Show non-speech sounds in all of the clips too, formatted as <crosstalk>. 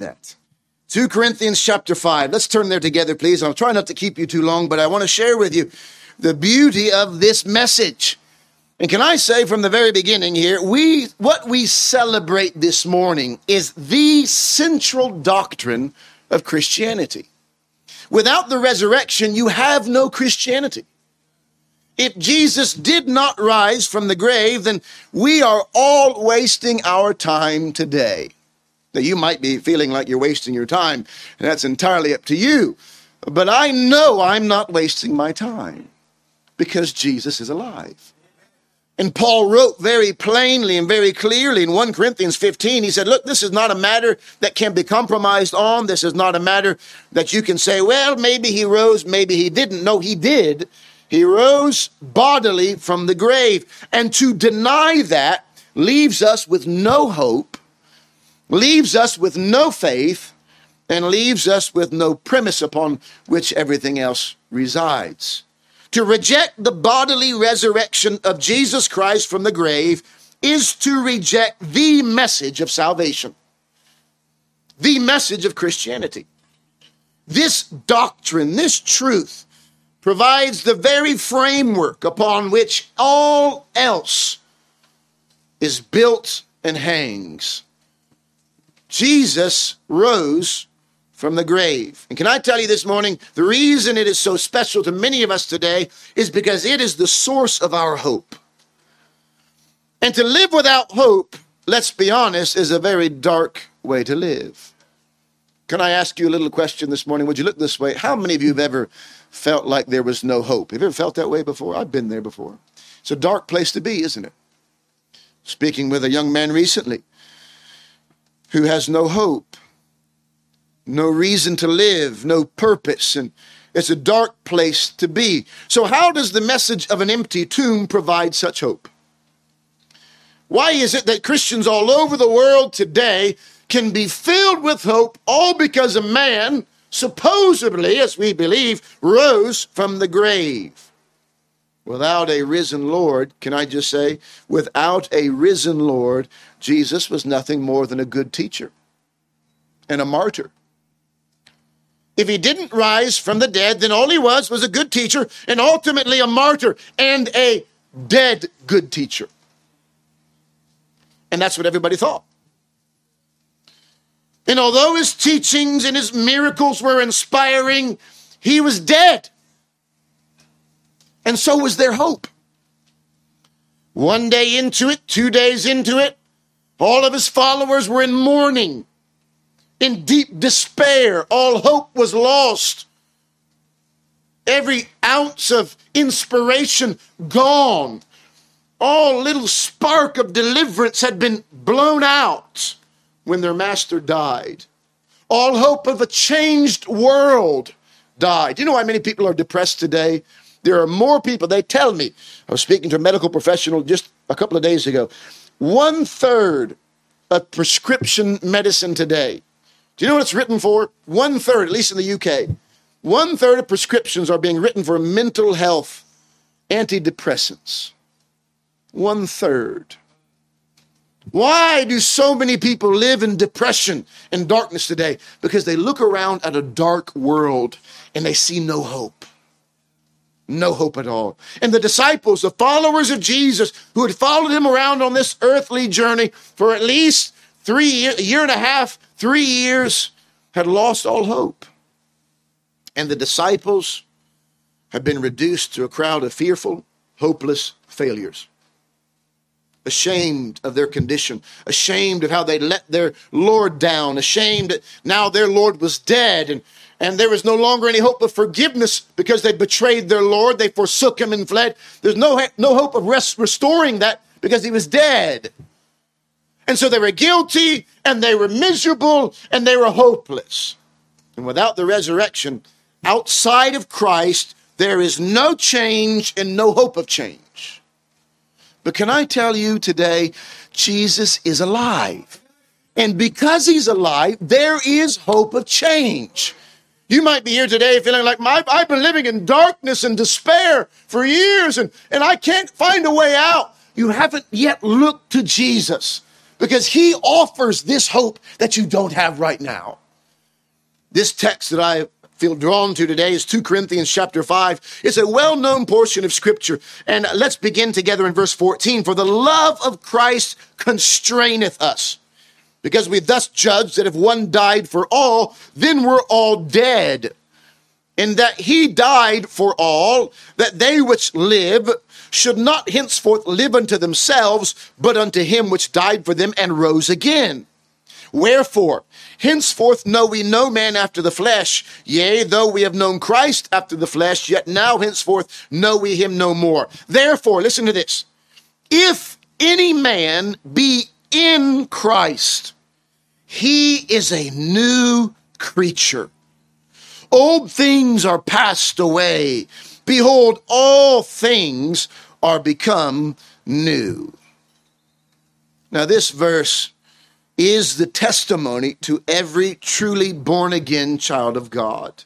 that. 2 Corinthians chapter 5. Let's turn there together, please. I'll try not to keep you too long, but I want to share with you the beauty of this message. And can I say from the very beginning here, we what we celebrate this morning is the central doctrine of Christianity. Without the resurrection, you have no Christianity. If Jesus did not rise from the grave, then we are all wasting our time today. Now, you might be feeling like you're wasting your time, and that's entirely up to you. But I know I'm not wasting my time because Jesus is alive. And Paul wrote very plainly and very clearly in 1 Corinthians 15, he said, Look, this is not a matter that can be compromised on. This is not a matter that you can say, well, maybe he rose, maybe he didn't. No, he did. He rose bodily from the grave. And to deny that leaves us with no hope, leaves us with no faith, and leaves us with no premise upon which everything else resides. To reject the bodily resurrection of Jesus Christ from the grave is to reject the message of salvation, the message of Christianity. This doctrine, this truth, provides the very framework upon which all else is built and hangs. Jesus rose from the grave. And can I tell you this morning, the reason it is so special to many of us today is because it is the source of our hope. And to live without hope, let's be honest, is a very dark way to live. Can I ask you a little question this morning? Would you look this way? How many of you have ever felt like there was no hope? Have you ever felt that way before? I've been there before. It's a dark place to be, isn't it? Speaking with a young man recently who has no hope no reason to live, no purpose, and it's a dark place to be. So, how does the message of an empty tomb provide such hope? Why is it that Christians all over the world today can be filled with hope all because a man, supposedly, as we believe, rose from the grave? Without a risen Lord, can I just say, without a risen Lord, Jesus was nothing more than a good teacher and a martyr. If he didn't rise from the dead, then all he was was a good teacher and ultimately a martyr and a dead good teacher. And that's what everybody thought. And although his teachings and his miracles were inspiring, he was dead. And so was their hope. One day into it, two days into it, all of his followers were in mourning in deep despair. All hope was lost. Every ounce of inspiration gone. All little spark of deliverance had been blown out when their master died. All hope of a changed world died. You know why many people are depressed today? There are more people, they tell me. I was speaking to a medical professional just a couple of days ago. One third of prescription medicine today do you know what it's written for? One third, at least in the UK, one third of prescriptions are being written for mental health antidepressants. One third. Why do so many people live in depression and darkness today? Because they look around at a dark world and they see no hope. No hope at all. And the disciples, the followers of Jesus, who had followed him around on this earthly journey for at least three, a year and a half, three years, had lost all hope. And the disciples had been reduced to a crowd of fearful, hopeless failures. Ashamed of their condition, ashamed of how they let their Lord down, ashamed that now their Lord was dead and, and there is no longer any hope of forgiveness because they betrayed their Lord. They forsook him and fled. There's no, no hope of rest, restoring that because he was dead. And so they were guilty and they were miserable and they were hopeless. And without the resurrection, outside of Christ, there is no change and no hope of change. But can I tell you today, Jesus is alive. And because he's alive, there is hope of change. You might be here today feeling like I've been living in darkness and despair for years and, and I can't find a way out. You haven't yet looked to Jesus because he offers this hope that you don't have right now. This text that I feel drawn to today is 2 Corinthians chapter 5. It's a well-known portion of scripture. And let's begin together in verse 14. For the love of Christ constraineth us. Because we thus judge that if one died for all, then we're all dead. And that he died for all, that they which live should not henceforth live unto themselves, but unto him which died for them and rose again. Wherefore, henceforth know we no man after the flesh. Yea, though we have known Christ after the flesh, yet now henceforth know we him no more. Therefore, listen to this. If any man be in Christ, he is a new creature. Old things are passed away. Behold, all things are become new. Now, this verse is the testimony to every truly born again child of God.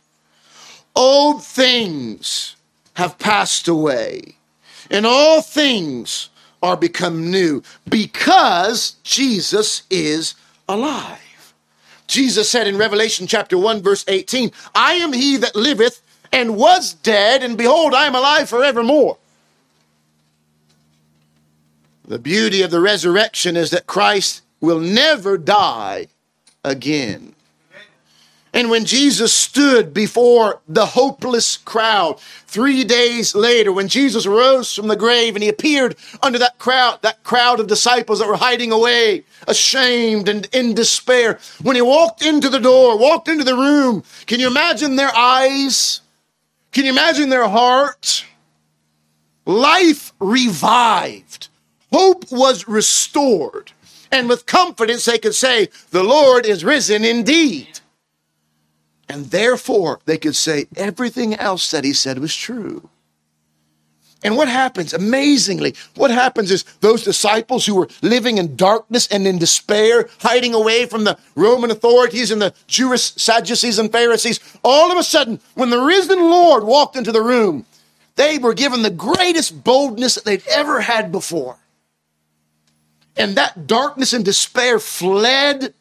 Old things have passed away, and all things are become new because Jesus is alive. Jesus said in Revelation chapter 1, verse 18, I am he that liveth and was dead, and behold, I am alive forevermore. The beauty of the resurrection is that Christ will never die again. And when Jesus stood before the hopeless crowd, three days later, when Jesus rose from the grave and he appeared under that crowd, that crowd of disciples that were hiding away, ashamed and in despair, when he walked into the door, walked into the room, can you imagine their eyes? Can you imagine their heart? Life revived. Hope was restored. And with confidence, they could say, The Lord is risen indeed. And therefore, they could say everything else that he said was true. And what happens? Amazingly, what happens is those disciples who were living in darkness and in despair, hiding away from the Roman authorities and the Jewish Sadducees and Pharisees, all of a sudden, when the risen Lord walked into the room, they were given the greatest boldness that they'd ever had before. And that darkness and despair fled,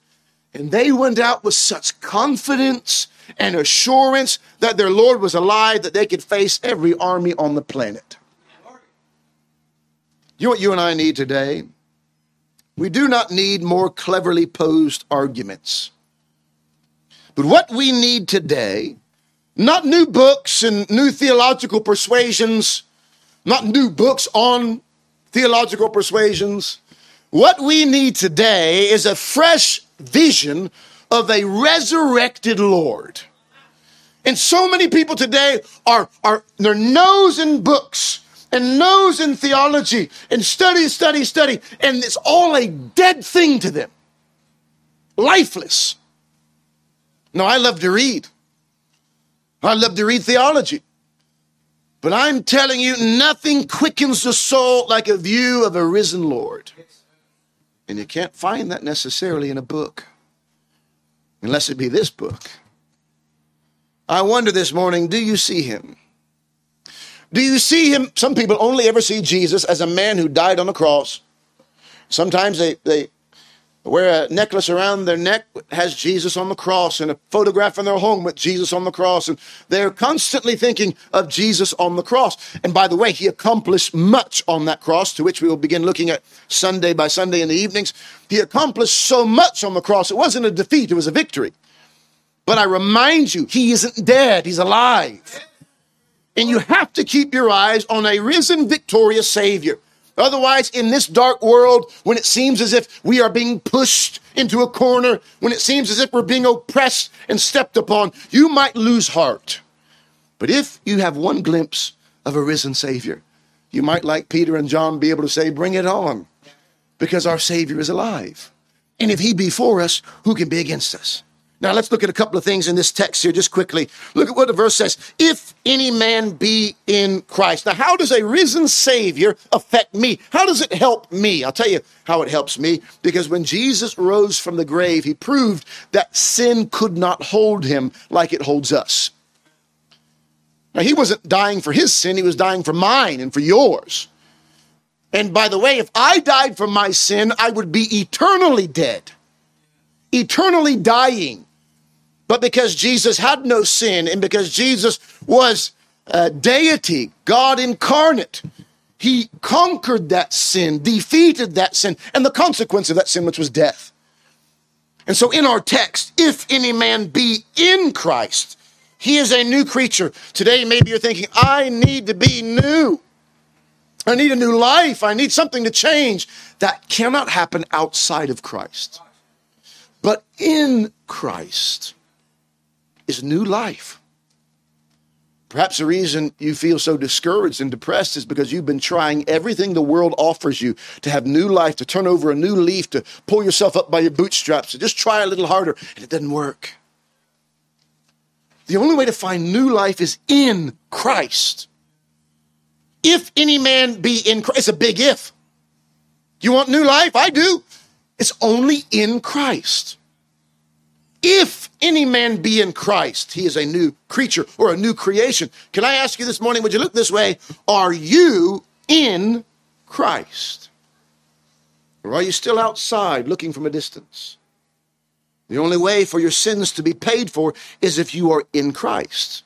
and they went out with such confidence and assurance that their Lord was alive that they could face every army on the planet. You know what you and I need today? We do not need more cleverly posed arguments. But what we need today, not new books and new theological persuasions, not new books on theological persuasions. What we need today is a fresh vision of a resurrected Lord. And so many people today are, are their nose in books and nose in theology and study, study, study, and it's all a dead thing to them. Lifeless. No, I love to read. I love to read theology. But I'm telling you, nothing quickens the soul like a view of a risen Lord. And you can't find that necessarily in a book unless it be this book. I wonder this morning do you see him? Do you see him? Some people only ever see Jesus as a man who died on the cross. Sometimes they, they wear a necklace around their neck has Jesus on the cross and a photograph in their home with Jesus on the cross. And they're constantly thinking of Jesus on the cross. And by the way, he accomplished much on that cross, to which we will begin looking at Sunday by Sunday in the evenings. He accomplished so much on the cross. It wasn't a defeat, it was a victory. But I remind you, he isn't dead, he's alive. And you have to keep your eyes on a risen, victorious Savior. Otherwise, in this dark world, when it seems as if we are being pushed into a corner, when it seems as if we're being oppressed and stepped upon, you might lose heart. But if you have one glimpse of a risen Savior, you might, like Peter and John, be able to say, Bring it on, because our Savior is alive. And if He be for us, who can be against us? Now let's look at a couple of things in this text here just quickly. Look at what the verse says. If any man be in Christ. Now, how does a risen Savior affect me? How does it help me? I'll tell you how it helps me. Because when Jesus rose from the grave, he proved that sin could not hold him like it holds us. Now, he wasn't dying for his sin, he was dying for mine and for yours. And by the way, if I died for my sin, I would be eternally dead, eternally dying. But because Jesus had no sin and because Jesus was uh, deity, God incarnate, he conquered that sin, defeated that sin, and the consequence of that sin, which was death. And so in our text, if any man be in Christ, he is a new creature. Today, maybe you're thinking, I need to be new. I need a new life. I need something to change. That cannot happen outside of Christ. But in Christ is new life. Perhaps the reason you feel so discouraged and depressed is because you've been trying everything the world offers you to have new life, to turn over a new leaf, to pull yourself up by your bootstraps, to just try a little harder, and it doesn't work. The only way to find new life is in Christ. If any man be in Christ, it's a big if. You want new life? I do. It's only in Christ. If any man be in Christ, he is a new creature or a new creation. Can I ask you this morning, would you look this way? Are you in Christ? Or are you still outside looking from a distance? The only way for your sins to be paid for is if you are in Christ.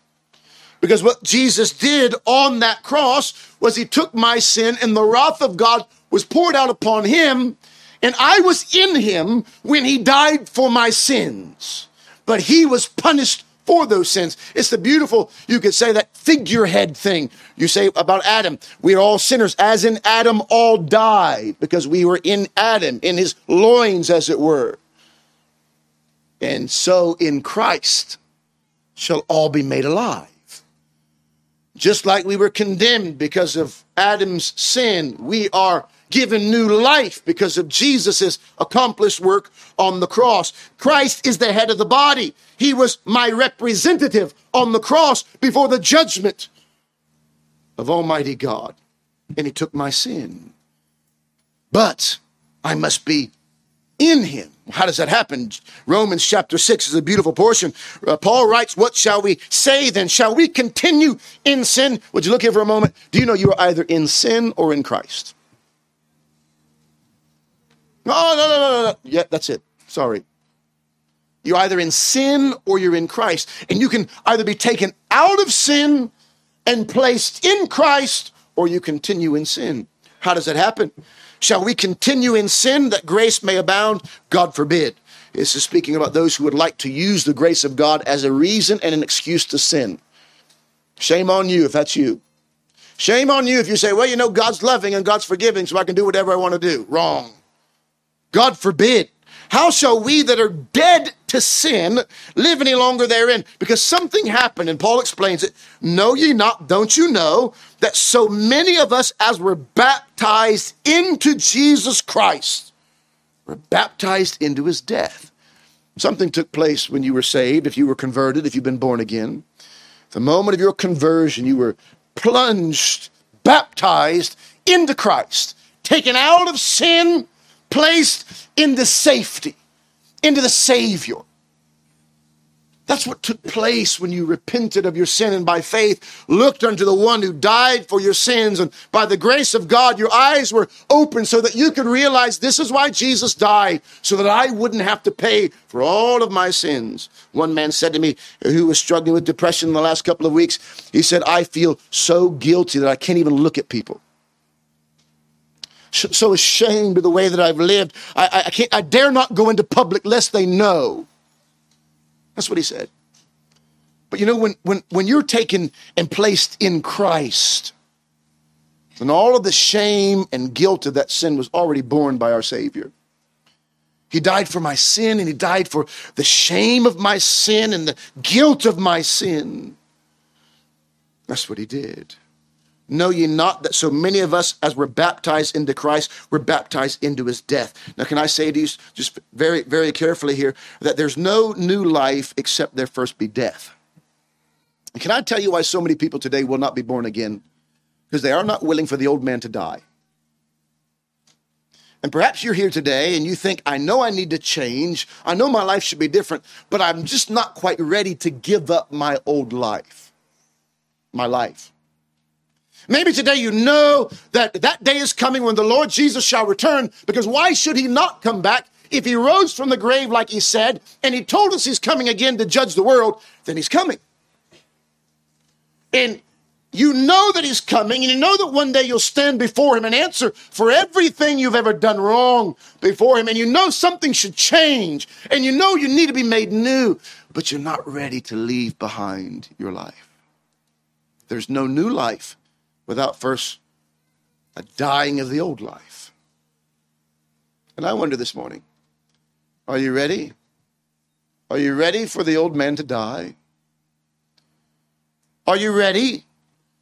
Because what Jesus did on that cross was he took my sin and the wrath of God was poured out upon him. And I was in him when he died for my sins. But he was punished for those sins. It's the beautiful, you could say that figurehead thing. You say about Adam, we are all sinners, as in Adam all died, because we were in Adam, in his loins, as it were. And so in Christ shall all be made alive. Just like we were condemned because of Adam's sin, we are given new life because of Jesus' accomplished work on the cross. Christ is the head of the body. He was my representative on the cross before the judgment of Almighty God. And He took my sin. But I must be in Him. How does that happen? Romans chapter 6 is a beautiful portion. Uh, Paul writes, What shall we say then? Shall we continue in sin? Would you look here for a moment? Do you know you are either in sin or in Christ? Oh, no, no, no, no, no. Yeah, that's it. Sorry. You're either in sin or you're in Christ. And you can either be taken out of sin and placed in Christ or you continue in sin. How does that happen? Shall we continue in sin that grace may abound? God forbid. This is speaking about those who would like to use the grace of God as a reason and an excuse to sin. Shame on you if that's you. Shame on you if you say, well, you know, God's loving and God's forgiving, so I can do whatever I want to do. Wrong. God forbid. How shall we that are dead to sin live any longer therein? Because something happened, and Paul explains it. Know ye not, don't you know, that so many of us, as were baptized into Jesus Christ, were baptized into his death? Something took place when you were saved, if you were converted, if you've been born again. The moment of your conversion, you were plunged, baptized into Christ, taken out of sin placed in the safety, into the Savior. That's what took place when you repented of your sin and by faith looked unto the one who died for your sins. And by the grace of God, your eyes were open so that you could realize this is why Jesus died, so that I wouldn't have to pay for all of my sins. One man said to me, who was struggling with depression in the last couple of weeks, he said, I feel so guilty that I can't even look at people so ashamed of the way that I've lived. I, I, can't, I dare not go into public lest they know. That's what he said. But you know, when, when, when you're taken and placed in Christ, then all of the shame and guilt of that sin was already borne by our Savior. He died for my sin and he died for the shame of my sin and the guilt of my sin. That's what he did. Know ye not that so many of us, as we're baptized into Christ, we're baptized into his death? Now, can I say to you, just very, very carefully here, that there's no new life except there first be death. And can I tell you why so many people today will not be born again? Because they are not willing for the old man to die. And perhaps you're here today and you think, I know I need to change. I know my life should be different, but I'm just not quite ready to give up my old life, my life. Maybe today you know that that day is coming when the Lord Jesus shall return, because why should he not come back? If he rose from the grave, like he said, and he told us he's coming again to judge the world, then he's coming. And you know that he's coming, and you know that one day you'll stand before him and answer for everything you've ever done wrong before him. And you know something should change, and you know you need to be made new, but you're not ready to leave behind your life. There's no new life without first a dying of the old life. And I wonder this morning are you ready? Are you ready for the old man to die? Are you ready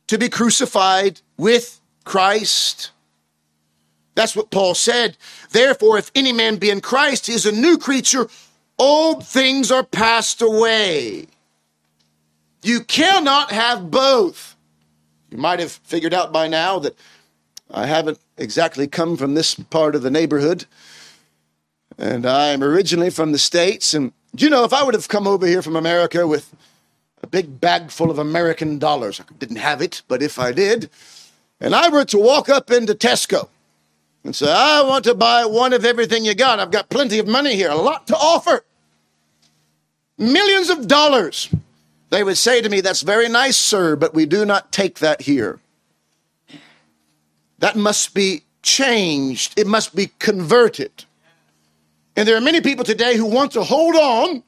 to be crucified with Christ? That's what Paul said. Therefore, if any man be in Christ, he is a new creature. Old things are passed away. You cannot have both. You might have figured out by now that I haven't exactly come from this part of the neighborhood. And I'm originally from the States. And do you know, if I would have come over here from America with a big bag full of American dollars, I didn't have it, but if I did, and I were to walk up into Tesco and say, I want to buy one of everything you got, I've got plenty of money here, a lot to offer, millions of dollars. They would say to me, That's very nice, sir, but we do not take that here. That must be changed, it must be converted. And there are many people today who want to hold on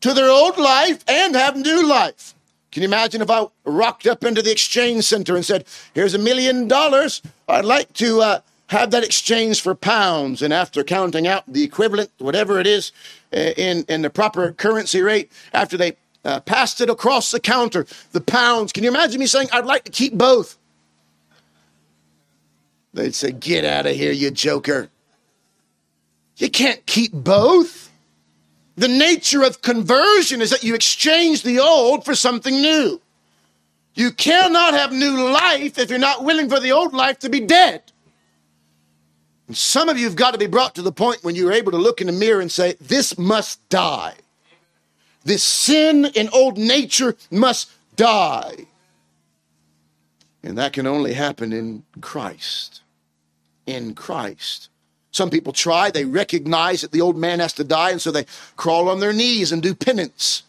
to their old life and have new life. Can you imagine if I rocked up into the exchange center and said, Here's a million dollars. I'd like to uh, have that exchange for pounds. And after counting out the equivalent, whatever it is, uh, in, in the proper currency rate, after they uh, passed it across the counter, the pounds, can you imagine me saying, I'd like to keep both? They'd say, Get out of here, you joker. You can't keep both. The nature of conversion is that you exchange the old for something new. You cannot have new life if you're not willing for the old life to be dead. And some of you have got to be brought to the point when you're able to look in the mirror and say, This must die. This sin and old nature must die. And that can only happen in Christ. In Christ. Some people try, they recognize that the old man has to die, and so they crawl on their knees and do penance.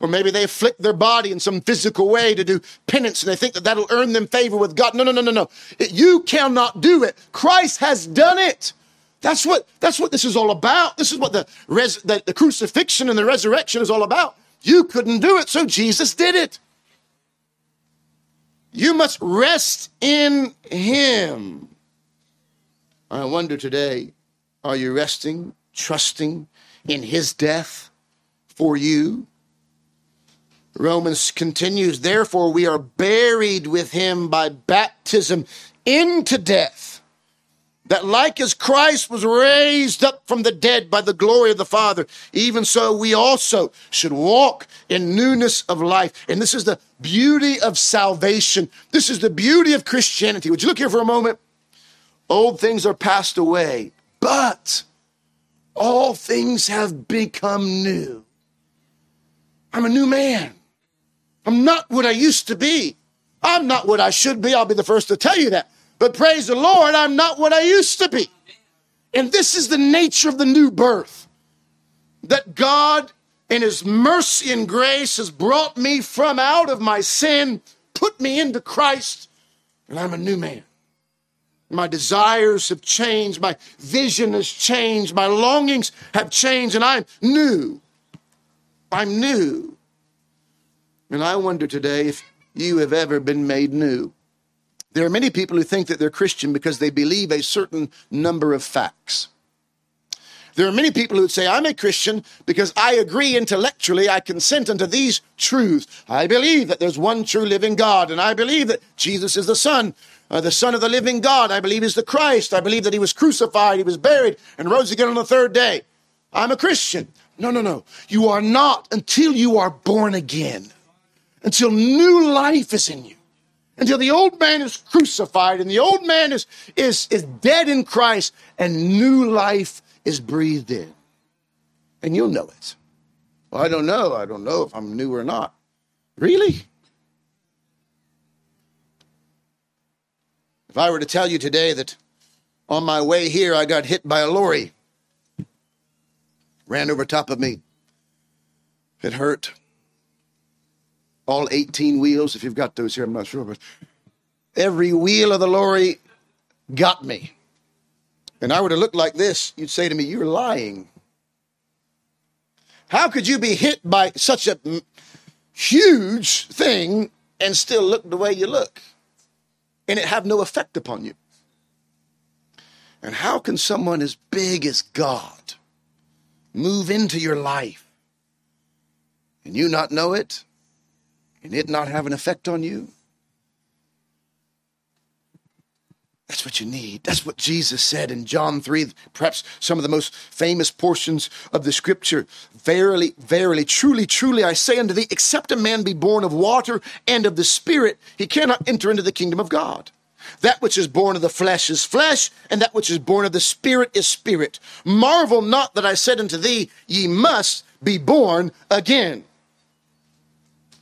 Or maybe they afflict their body in some physical way to do penance, and they think that that'll earn them favor with God. No, no, no, no, no. You cannot do it. Christ has done it. That's what, that's what this is all about. This is what the, res, the, the crucifixion and the resurrection is all about. You couldn't do it, so Jesus did it. You must rest in Him. I wonder today, are you resting, trusting in his death for you? Romans continues, therefore, we are buried with him by baptism into death, that like as Christ was raised up from the dead by the glory of the Father, even so we also should walk in newness of life. And this is the beauty of salvation. This is the beauty of Christianity. Would you look here for a moment? Old things are passed away, but all things have become new. I'm a new man. I'm not what I used to be. I'm not what I should be. I'll be the first to tell you that. But praise the Lord, I'm not what I used to be. And this is the nature of the new birth that God, in His mercy and grace, has brought me from out of my sin, put me into Christ, and I'm a new man. My desires have changed. My vision has changed. My longings have changed, and I'm new. I'm new. And I wonder today if you have ever been made new. There are many people who think that they're Christian because they believe a certain number of facts. There are many people who would say, I'm a Christian because I agree intellectually, I consent unto these truths. I believe that there's one true living God, and I believe that Jesus is the Son uh, the Son of the living God. I believe is the Christ. I believe that he was crucified, he was buried, and rose again on the third day. I'm a Christian. No, no, no. You are not until you are born again, until new life is in you, until the old man is crucified and the old man is, is, is dead in Christ and new life is breathed in. And you'll know it. Well, I don't know. I don't know if I'm new or not. Really? If I were to tell you today that on my way here I got hit by a lorry, ran over top of me, it hurt. All 18 wheels, if you've got those here, I'm not sure, but every wheel of the lorry got me. And I were to look like this, you'd say to me, You're lying. How could you be hit by such a huge thing and still look the way you look and it have no effect upon you? And how can someone as big as God move into your life and you not know it and it not have an effect on you? That's what you need. That's what Jesus said in John 3, perhaps some of the most famous portions of the scripture. Verily, verily, truly, truly, I say unto thee, except a man be born of water and of the Spirit, he cannot enter into the kingdom of God. That which is born of the flesh is flesh, and that which is born of the Spirit is spirit. Marvel not that I said unto thee, ye must be born again.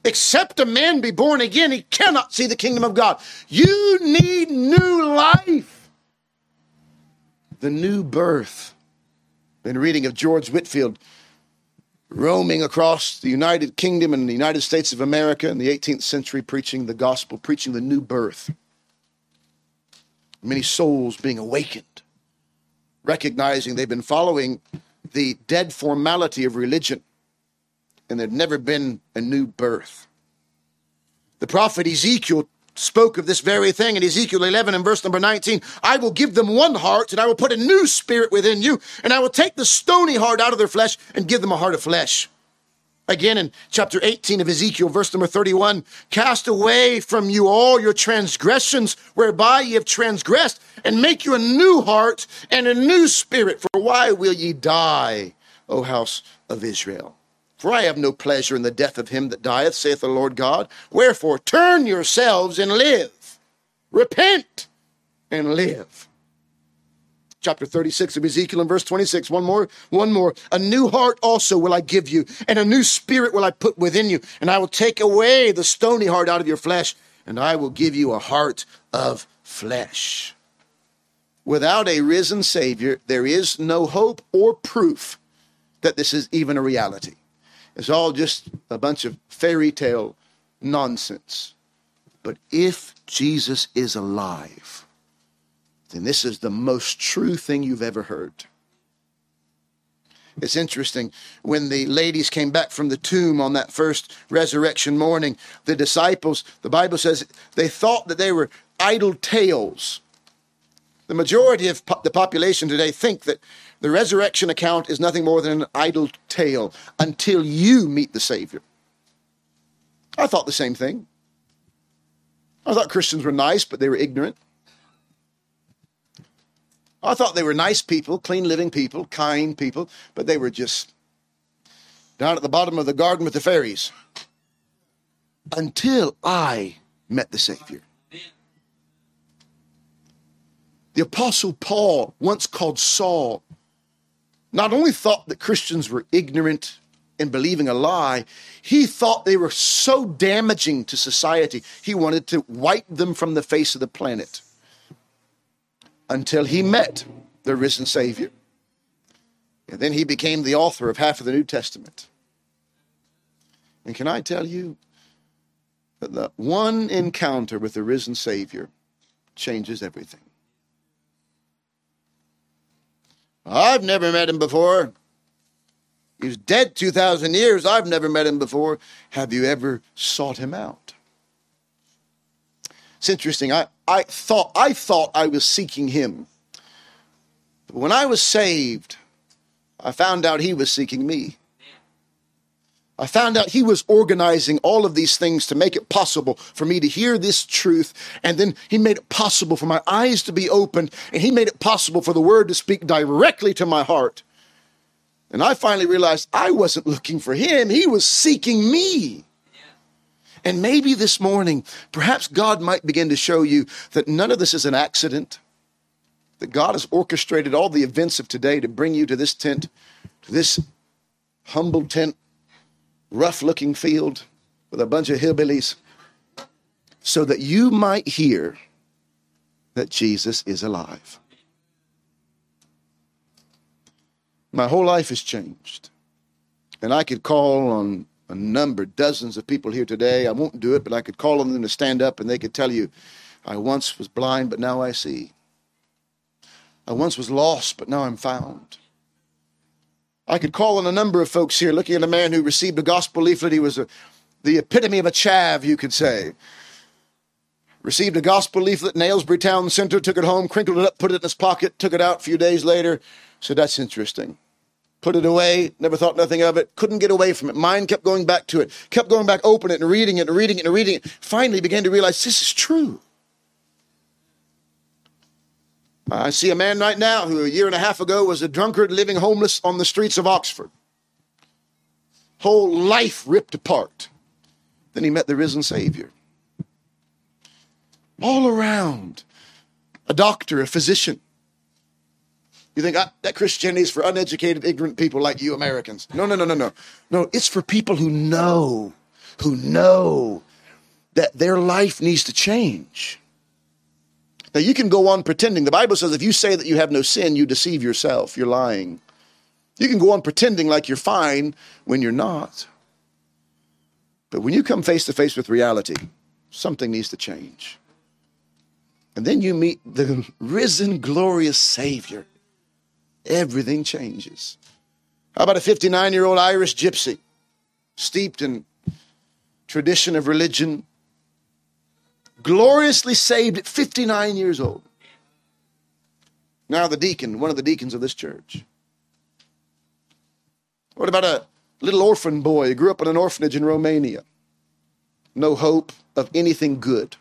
Except a man be born again, he cannot see the kingdom of God. You need new life. The new birth. Been reading of George Whitefield roaming across the United Kingdom and the United States of America in the 18th century, preaching the gospel, preaching the new birth. Many souls being awakened, recognizing they've been following the dead formality of religion and there'd never been a new birth. The prophet Ezekiel spoke of this very thing in Ezekiel 11 and verse number 19. I will give them one heart and I will put a new spirit within you and I will take the stony heart out of their flesh and give them a heart of flesh. Again in chapter 18 of Ezekiel, verse number 31, cast away from you all your transgressions whereby ye have transgressed and make you a new heart and a new spirit. For why will ye die, O house of Israel? For I have no pleasure in the death of him that dieth, saith the Lord God. Wherefore, turn yourselves and live. Repent and live. Chapter 36 of Ezekiel and verse 26. One more, one more. A new heart also will I give you, and a new spirit will I put within you, and I will take away the stony heart out of your flesh, and I will give you a heart of flesh. Without a risen Savior, there is no hope or proof that this is even a reality. It's all just a bunch of fairy tale nonsense. But if Jesus is alive, then this is the most true thing you've ever heard. It's interesting. When the ladies came back from the tomb on that first resurrection morning, the disciples, the Bible says, they thought that they were idle tales. The majority of po- the population today think that the resurrection account is nothing more than an idle tale until you meet the Savior. I thought the same thing. I thought Christians were nice, but they were ignorant. I thought they were nice people, clean living people, kind people, but they were just down at the bottom of the garden with the fairies. Until I met the Savior. The Apostle Paul once called Saul not only thought that Christians were ignorant and believing a lie, he thought they were so damaging to society, he wanted to wipe them from the face of the planet until he met the risen Savior. And then he became the author of half of the New Testament. And can I tell you that the one encounter with the risen Savior changes everything? I've never met him before. He's dead 2,000 years. I've never met him before. Have you ever sought him out? It's interesting. I, I, thought, I thought I was seeking him. But when I was saved, I found out he was seeking me. I found out he was organizing all of these things to make it possible for me to hear this truth. And then he made it possible for my eyes to be opened. And he made it possible for the word to speak directly to my heart. And I finally realized I wasn't looking for him, he was seeking me. And maybe this morning, perhaps God might begin to show you that none of this is an accident, that God has orchestrated all the events of today to bring you to this tent, to this humble tent rough looking field with a bunch of hillbillies so that you might hear that Jesus is alive. My whole life has changed. And I could call on a number, dozens of people here today. I won't do it, but I could call on them to stand up and they could tell you, I once was blind, but now I see. I once was lost, but now I'm found. I could call on a number of folks here, looking at a man who received a gospel leaflet. He was a, the epitome of a chav, you could say. Received a gospel leaflet in Aylesbury Town Center, took it home, crinkled it up, put it in his pocket, took it out a few days later. Said, That's interesting. Put it away, never thought nothing of it, couldn't get away from it. Mind kept going back to it, kept going back, opening it and reading it and reading it and reading it. Finally began to realize this is true. I see a man right now who a year and a half ago was a drunkard living homeless on the streets of Oxford. Whole life ripped apart. Then he met the risen Savior all around. A doctor, a physician. You think ah, that Christianity is for uneducated, ignorant people like you Americans. No, no, no, no, no. No, it's for people who know, who know that their life needs to change. Now, you can go on pretending. The Bible says if you say that you have no sin, you deceive yourself. You're lying. You can go on pretending like you're fine when you're not. But when you come face to face with reality, something needs to change. And then you meet the <laughs> risen, glorious Savior. Everything changes. How about a 59 year old Irish gypsy, steeped in tradition of religion, gloriously saved at 59 years old? Now, the deacon, one of the deacons of this church. What about a little orphan boy who grew up in an orphanage in Romania? No hope of anything good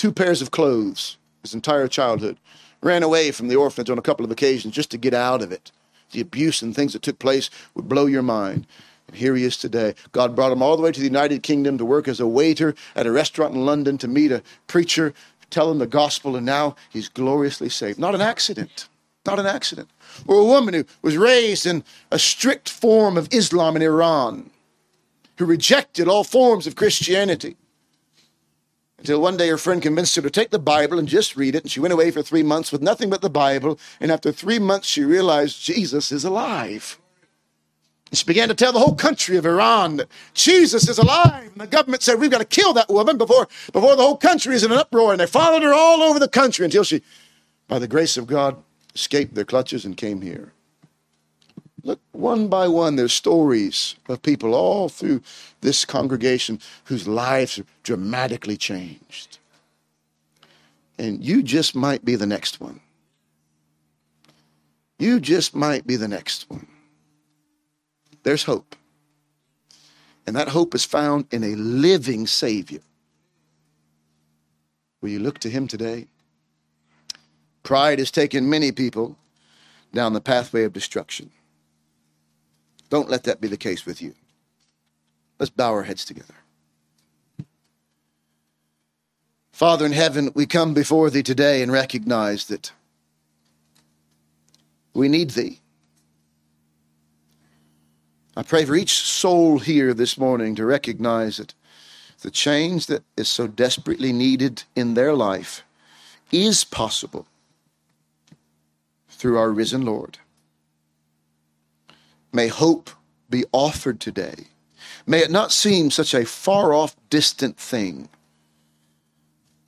two pairs of clothes his entire childhood. Ran away from the orphanage on a couple of occasions just to get out of it. The abuse and things that took place would blow your mind. And here he is today. God brought him all the way to the United Kingdom to work as a waiter at a restaurant in London to meet a preacher, tell him the gospel, and now he's gloriously saved. Not an accident. Not an accident. Or a woman who was raised in a strict form of Islam in Iran, who rejected all forms of Christianity until one day her friend convinced her to take the Bible and just read it. And she went away for three months with nothing but the Bible. And after three months, she realized Jesus is alive. She began to tell the whole country of Iran that Jesus is alive. And the government said, We've got to kill that woman before, before the whole country is in an uproar. And they followed her all over the country until she, by the grace of God, escaped their clutches and came here. Look, one by one, there's stories of people all through this congregation whose lives are dramatically changed. And you just might be the next one. You just might be the next one. There's hope. And that hope is found in a living Savior. Will you look to Him today? Pride has taken many people down the pathway of destruction. Don't let that be the case with you. Let's bow our heads together. Father in heaven, we come before thee today and recognize that we need thee. I pray for each soul here this morning to recognize that the change that is so desperately needed in their life is possible through our risen Lord. May hope be offered today. May it not seem such a far off, distant thing,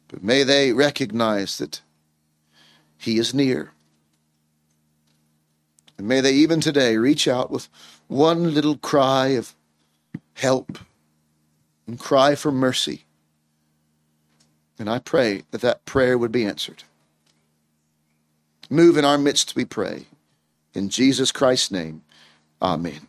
but may they recognize that He is near. And may they even today reach out with one little cry of help and cry for mercy. And I pray that that prayer would be answered. Move in our midst, we pray. In Jesus Christ's name. Amen.